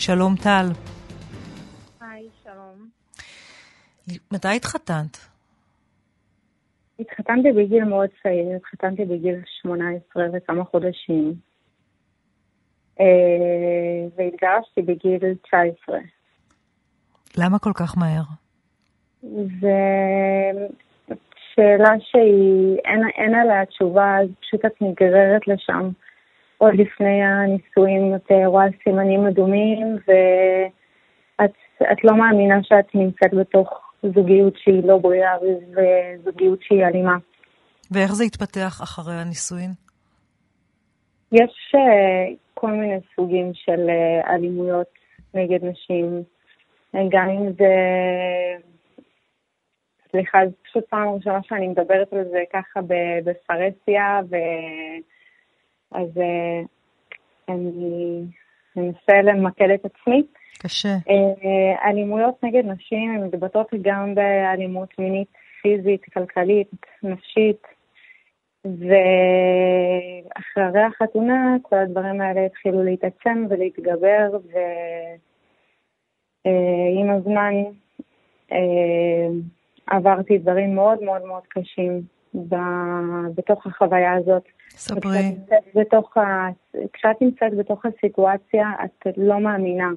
שלום טל. היי, שלום. מתי התחתנת? התחתנתי בגיל מאוד צעיר, התחתנתי בגיל 18 וכמה חודשים. אה, והתגרשתי בגיל 19. למה כל כך מהר? זו שאלה שהיא, אין, אין עליה תשובה, אז פשוט את נגררת לשם. עוד לפני הנישואים את רואה סימנים אדומים, ואת לא מאמינה שאת נמצאת בתוך זוגיות שהיא לא בריאה וזוגיות שהיא אלימה. ואיך זה התפתח אחרי הנישואין? יש uh, כל מיני סוגים של uh, אלימויות נגד נשים, גם אם זה... סליחה, זו פשוט פעם ראשונה שאני מדברת על זה ככה בפרהסיה, ו... אז uh, אני אנסה למקד את עצמי. קשה. Uh, אלימויות נגד נשים הן מתבטאות גם באלימות מינית, פיזית, כלכלית, נפשית, ואחרי החתונה כל הדברים האלה התחילו להתעצם ולהתגבר, ועם uh, הזמן uh, עברתי דברים מאוד מאוד מאוד קשים בתוך החוויה הזאת. ספרי. בתוך ה... כשאת נמצאת בתוך הסיטואציה, את לא מאמינה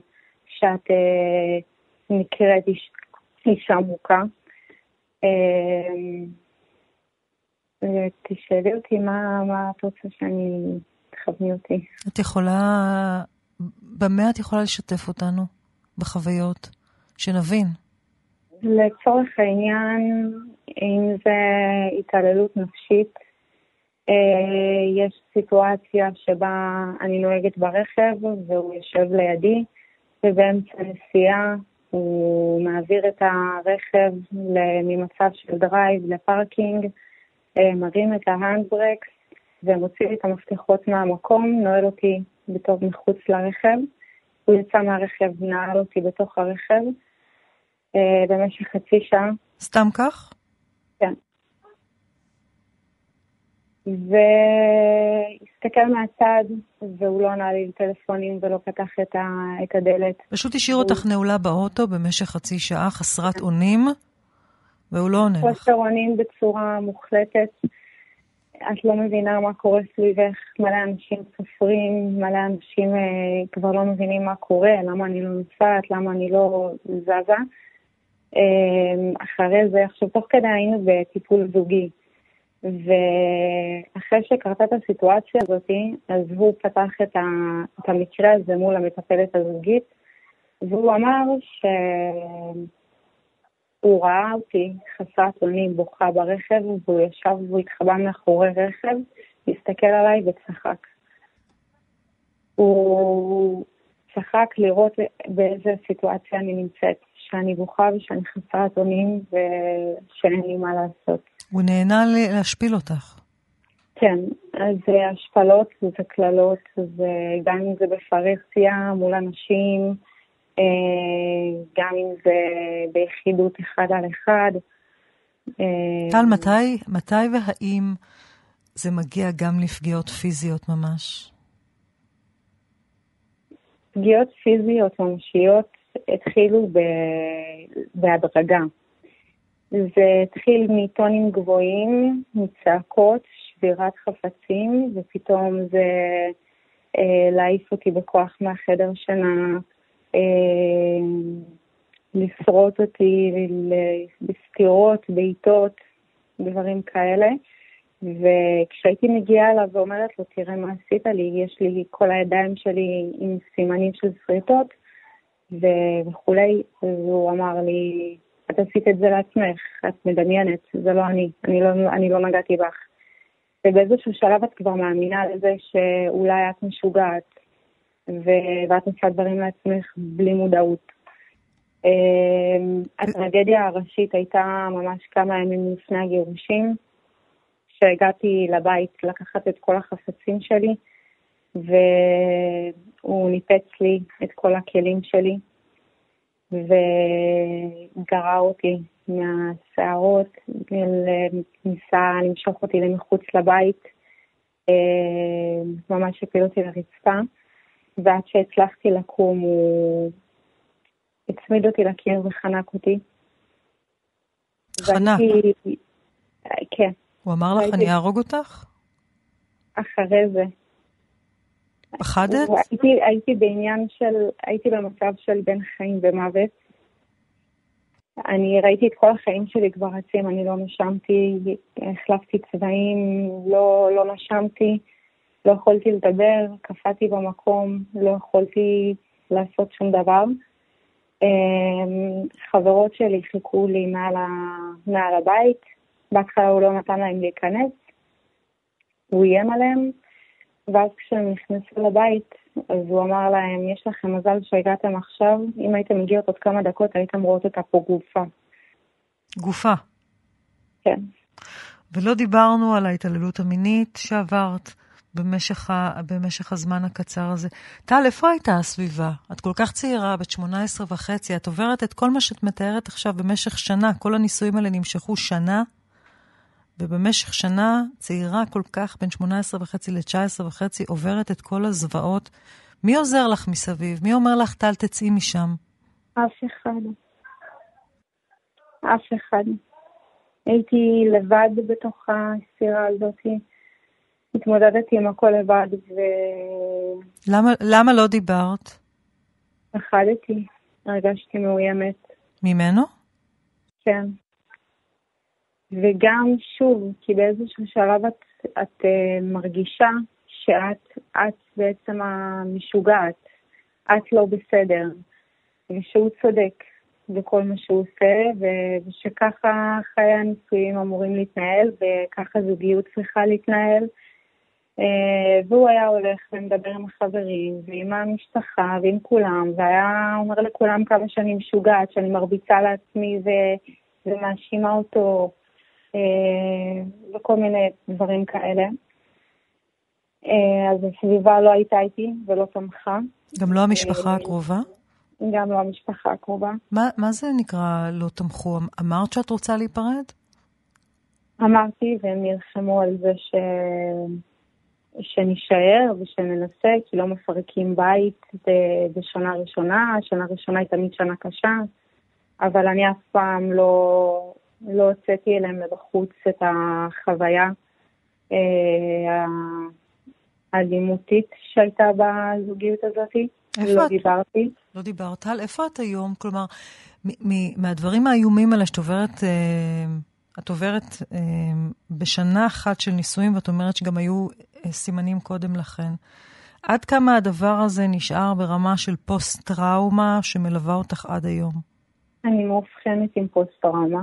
שאת אה, נקראת איש... אישה מוכה. אה, תשאלי אותי מה, מה את רוצה שאני... תכווני אותי. את יכולה... במה את יכולה לשתף אותנו? בחוויות? שנבין. לצורך העניין, אם זה התעללות נפשית, אה, יש סיטואציה שבה אני נוהגת ברכב והוא יושב לידי, ובאמצע נסיעה הוא מעביר את הרכב ממצב של drive ל parking, אה, מרים את ההנדברקס ומוציא לי את המפתחות מהמקום, נועל אותי בתור מחוץ לרכב. הוא יצא מהרכב, נעל אותי בתוך הרכב במשך חצי שעה. סתם כך? כן. והסתכל מהצד, והוא לא ענה לי טלפונים ולא פתח את, ה, את הדלת. פשוט השאיר אותך נעולה באוטו במשך חצי שעה, חסרת אונים, והוא לא עונה לך. חוסר אונים בצורה מוחלטת. את לא מבינה מה קורה סביבך, מלא אנשים סופרים, מלא אנשים אה, כבר לא מבינים מה קורה, למה אני לא נוסעת, למה אני לא זזה. אה, אחרי זה, עכשיו תוך כדי היינו בטיפול זוגי. ואחרי שקרתה את הסיטואציה הזאת, אז הוא פתח את, ה, את המקרה הזה מול המטפלת הזוגית, והוא אמר שהוא ראה אותי חסרת אונים בוכה ברכב, והוא ישב והוא התחבא מאחורי רכב, הסתכל עליי וצחק. הוא צחק לראות באיזה סיטואציה אני נמצאת, שאני בוכה ושאני חסרת אונים ושאין לי מה לעשות. הוא נהנה להשפיל אותך. כן, אז השפלות זה קללות, גם אם זה בפרהסיה מול אנשים, אה, גם אם זה ביחידות אחד על אחד. אה, טל, מתי, מתי והאם זה מגיע גם לפגיעות פיזיות ממש? פגיעות פיזיות ממשיות התחילו בהדרגה. זה התחיל מטונים גבוהים, מצעקות, שבירת חפצים, ופתאום זה אה, להעיף אותי בכוח מהחדר שינה, אה, לשרוט אותי בסתירות, בעיטות, דברים כאלה. וכשהייתי מגיעה אליו ואומרת לו, תראה מה עשית לי, יש לי כל הידיים שלי עם סימנים של שריטות וכולי, אז הוא אמר לי, את עשית את זה לעצמך, את מדמיינת, זה לא אני, אני לא, אני לא נגעתי בך. ובאיזשהו שלב את כבר מאמינה לזה שאולי את משוגעת, ו- ואת עושה דברים לעצמך בלי מודעות. אמ, הטרגדיה הראשית הייתה ממש כמה ימים לפני הגירושים, כשהגעתי לבית לקחת את כל החפצים שלי, והוא ניפץ לי את כל הכלים שלי, וגרר אותי מהשערות, ניסה למשוך אותי למחוץ לבית, אה, ממש הפיל אותי לרצפה. ועד שהצלחתי לקום הוא הצמיד אותי לקיר וחנק אותי. חנק? והייתי... כן. הוא אמר לך, אני אהרוג אותך? אחרי זה. פחדת? הייתי, הייתי בעניין של, הייתי במצב של בין חיים ומוות. אני ראיתי את כל החיים שלי כבר רצים, אני לא נשמתי, החלפתי צבעים, לא, לא נשמתי, לא יכולתי לדבר, קפאתי במקום, לא יכולתי לעשות שום דבר. אמ, חברות שלי חיכו לי מעל, ה, מעל הבית, בהתחלה הוא לא נתן להם להיכנס, הוא איים עליהם, ואז כשהם נכנסו לבית, אז הוא אמר להם, יש לכם מזל שהגעתם עכשיו, אם הייתם מגיעות עוד כמה דקות הייתם רואות אותה פה גופה. גופה. כן. ולא דיברנו על ההתעללות המינית שעברת במשך, ה, במשך הזמן הקצר הזה. טל, איפה הייתה הסביבה? את כל כך צעירה, בת 18 וחצי, את עוברת את כל מה שאת מתארת עכשיו במשך שנה. כל הנישואים האלה נמשכו שנה. ובמשך שנה צעירה כל כך, בין 18 וחצי ל-19 וחצי, עוברת את כל הזוועות. מי עוזר לך מסביב? מי אומר לך, טל, תצאי משם? אף אחד. אף אחד. הייתי לבד בתוך הסירה הזאת. התמודדתי עם הכל לבד, ו... למה, למה לא דיברת? פחדתי, הרגשתי מאוימת. ממנו? כן. וגם, שוב, כי באיזשהו שלב את, את uh, מרגישה שאת את בעצם המשוגעת, את לא בסדר, ושהוא צודק בכל מה שהוא עושה, ושככה חיי הנישואים אמורים להתנהל, וככה זוגיות צריכה להתנהל. Uh, והוא היה הולך ומדבר עם החברים, ועם המשפחה, ועם כולם, והיה אומר לכולם כמה שאני משוגעת, שאני מרביצה לעצמי ו... ומאשימה אותו וכל מיני דברים כאלה. אה, אז הסביבה לא הייתה איתי ולא תמכה. גם לא המשפחה אה, הקרובה? גם לא המשפחה הקרובה. מה, מה זה נקרא לא תמכו? אמרת שאת רוצה להיפרד? אמרתי, והם נלחמו על זה ש... שנישאר ושננסה, כי לא מפרקים בית בשנה ראשונה, שנה ראשונה היא תמיד שנה קשה, אבל אני אף פעם לא, לא הוצאתי אליהם מבחוץ את החוויה אה, האלימותית שהייתה בזוגיות הזאת. איפה לא את? דיברתי. לא דיברת. טל, איפה את היום? כלומר, מהדברים האיומים האלה שאת עוברת, אה, את עוברת אה, בשנה אחת של נישואים, ואת אומרת שגם היו אה, סימנים קודם לכן. עד כמה הדבר הזה נשאר ברמה של פוסט-טראומה שמלווה אותך עד היום? אני מאובחנת עם פוסט-טראומה.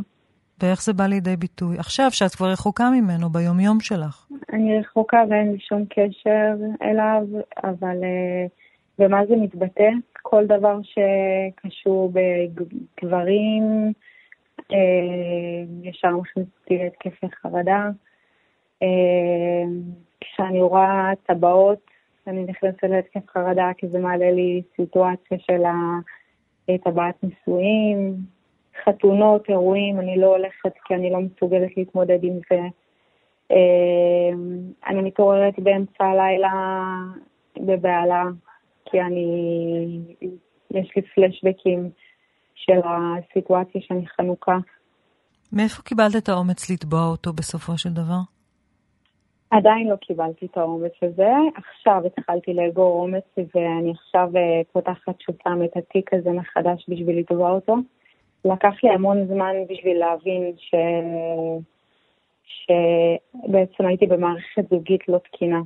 ואיך זה בא לידי ביטוי? עכשיו, שאת כבר רחוקה ממנו ביומיום שלך. אני רחוקה ואין לי שום קשר אליו, אבל uh, במה זה מתבטא? כל דבר שקשור בגברים, uh, ישר מכניס אותי להתקפי חרדה. Uh, כשאני רואה טבעות, אני נכנסת להתקף חרדה כי זה מעלה לי סיטואציה של טבעת נישואים. חתונות, אירועים, אני לא הולכת כי אני לא מסוגלת להתמודד עם זה. אמ, אני מתעוררת באמצע הלילה בבהלה, כי אני, יש לי פלשבקים של הסיטואציה שאני חנוכה. מאיפה קיבלת את האומץ לתבוע אותו בסופו של דבר? עדיין לא קיבלתי את האומץ הזה. עכשיו התחלתי לאגור אומץ, ואני עכשיו אה, פותחת שוב פעם את התיק הזה מחדש בשביל לתבוע אותו. לקח לי המון זמן בשביל להבין ש... שבעצם הייתי במערכת זוגית לא תקינה.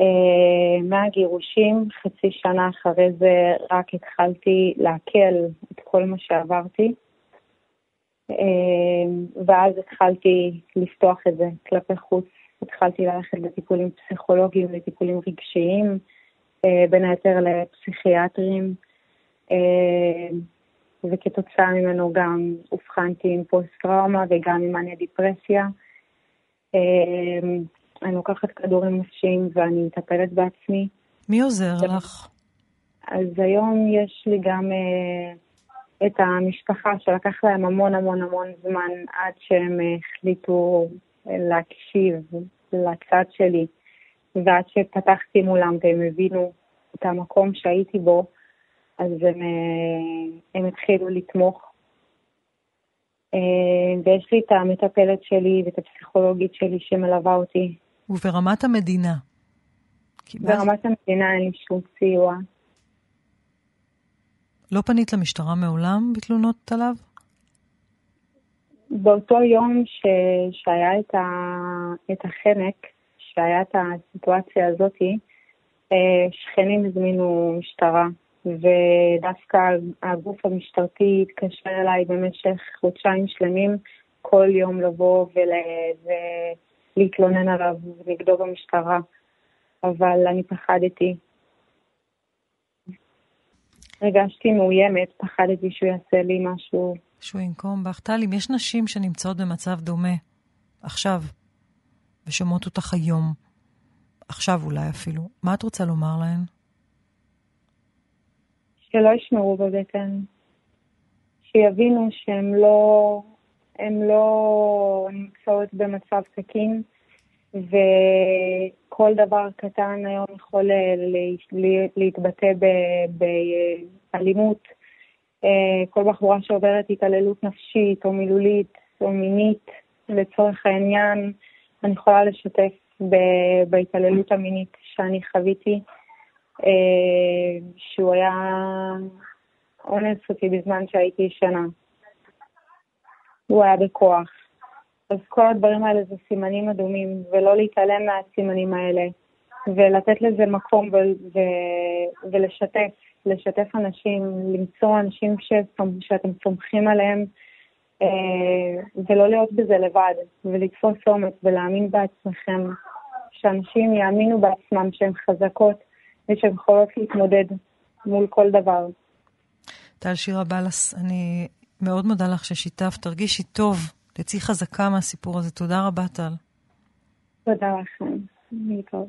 Uh, מהגירושים, חצי שנה אחרי זה רק התחלתי לעכל את כל מה שעברתי, uh, ואז התחלתי לפתוח את זה כלפי חוץ. התחלתי ללכת לטיפולים פסיכולוגיים, לטיפולים רגשיים, uh, בין היתר לפסיכיאטרים. וכתוצאה ממנו גם אובחנתי עם פוסט-טראומה וגם עם מניה דיפרסיה. אמ, אני לוקחת כדורים נפשיים ואני מטפלת בעצמי. מי עוזר לך? אז היום יש לי גם uh, את המשפחה שלקח להם המון המון המון זמן עד שהם החליטו להקשיב לצד שלי, ועד שפתחתי מולם והם הבינו את המקום שהייתי בו, אז הם, הם התחילו לתמוך. ויש לי את המטפלת שלי ואת הפסיכולוגית שלי שמלווה אותי. וברמת המדינה? ברמת המדינה אין לי שום סיוע. לא פנית למשטרה מעולם בתלונות עליו? באותו יום ש... שהיה את, ה... את החנק, שהיה את הסיטואציה הזאת, אה, שכנים הזמינו משטרה, ודווקא הגוף המשטרתי התקשר אליי במשך חודשיים שלמים, כל יום לבוא ול... ולהתלונן עליו נגדו במשטרה, אבל אני פחדתי. הרגשתי מאוימת, פחדתי שהוא יעשה לי משהו. שהוא ינקום בך. טל, אם יש נשים שנמצאות במצב דומה, עכשיו, ושומעות אותך היום, עכשיו אולי אפילו, מה את רוצה לומר להן? שלא ישמרו בבטן. שיבינו שהן לא, לא נמצאות במצב תקין, וכל דבר קטן היום יכול להתבטא באלימות. אה, כל בחורה שעוברת התעללות נפשית או מילולית או מינית, לצורך העניין, אני יכולה לשתף בהתעללות המינית שאני חוויתי, שהוא היה אונס אותי בזמן שהייתי ישנה. הוא היה בכוח. אז כל הדברים האלה זה סימנים אדומים, ולא להתעלם מהסימנים האלה, ולתת לזה מקום ו- ו- ולשתף, לשתף אנשים, למצוא אנשים ש- שאתם סומכים עליהם, אה, ולא להיות בזה לבד, ולתפוס אומץ ולהאמין בעצמכם, שאנשים יאמינו בעצמם שהן חזקות ושהן יכולות להתמודד מול כל דבר. טל שירה בלס, אני מאוד מודה לך ששיתפת, תרגישי טוב תצאי חזקה מהסיפור הזה. תודה רבה, טל. תודה לכם. להתראות.